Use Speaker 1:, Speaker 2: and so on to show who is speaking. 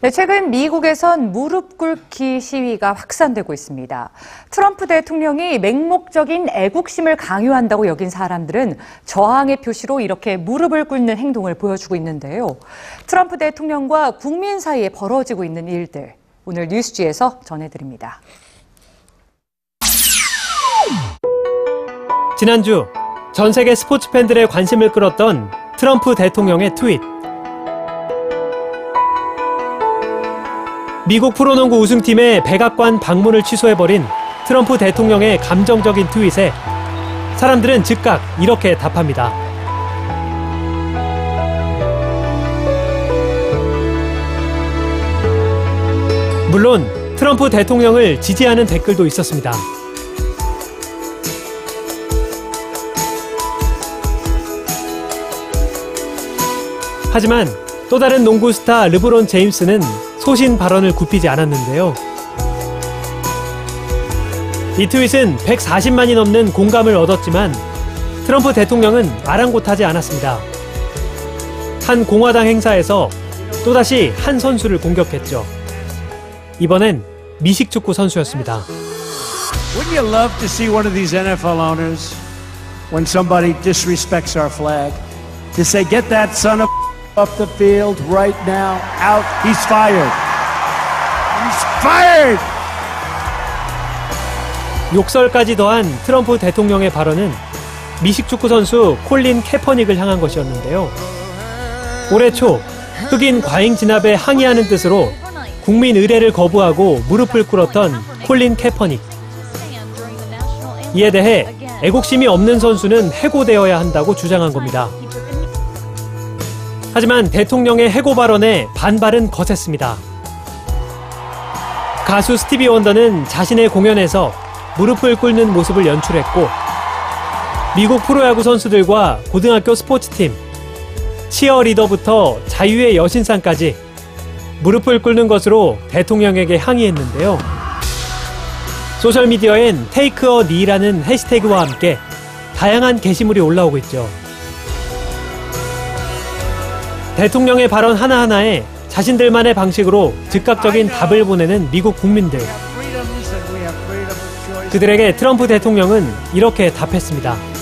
Speaker 1: 네, 최근 미국에선 무릎 꿇기 시위가 확산되고 있습니다. 트럼프 대통령이 맹목적인 애국심을 강요한다고 여긴 사람들은 저항의 표시로 이렇게 무릎을 꿇는 행동을 보여주고 있는데요. 트럼프 대통령과 국민 사이에 벌어지고 있는 일들 오늘 뉴스지에서 전해드립니다.
Speaker 2: 지난주 전 세계 스포츠 팬들의 관심을 끌었던 트럼프 대통령의 트윗. 미국 프로농구 우승팀의 백악관 방문을 취소해버린 트럼프 대통령의 감정적인 트윗에 사람들은 즉각 이렇게 답합니다. 물론 트럼프 대통령을 지지하는 댓글도 있었습니다. 하지만 또 다른 농구 스타 르브론 제임스는 소신 발언을 굽히지 않았는데요. 이 트윗은 140만이 넘는 공감을 얻었지만 트럼프 대통령은 아랑곳하지 않았습니다. 한 공화당 행사에서 또다시 한 선수를 공격했죠. 이번엔 미식 축구 선수였습니다.
Speaker 3: Wouldn't you love to see one of these NFL owners, when somebody disrespects our flag, to say, get that son of off the field right now, out, he's fired. He's fired!
Speaker 2: 욕설까지 더한 트럼프 대통령의 발언은 미식축구 선수 콜린 캐퍼닉을 향한 것이었는데요. 올해 초 흑인 과잉 진압에 항의하는 뜻으로 국민 의례를 거부하고 무릎을 꿇었던 콜린 캐퍼닉. 이에 대해 애국심이 없는 선수는 해고되어야 한다고 주장한 겁니다. 하지만 대통령의 해고 발언에 반발은 거셌습니다. 가수 스티비 원더는 자신의 공연에서 무릎을 꿇는 모습을 연출했고 미국 프로야구 선수들과 고등학교 스포츠팀, 치어리더부터 자유의 여신상까지 무릎을 꿇는 것으로 대통령에게 항의했는데요. 소셜미디어엔 테이크 어 니라는 해시태그와 함께 다양한 게시물이 올라오고 있죠. 대통령의 발언 하나하나에 자신들만의 방식으로 즉각적인 답을 보내는 미국 국민들. 그들에게 트럼프 대통령은 이렇게 답했습니다.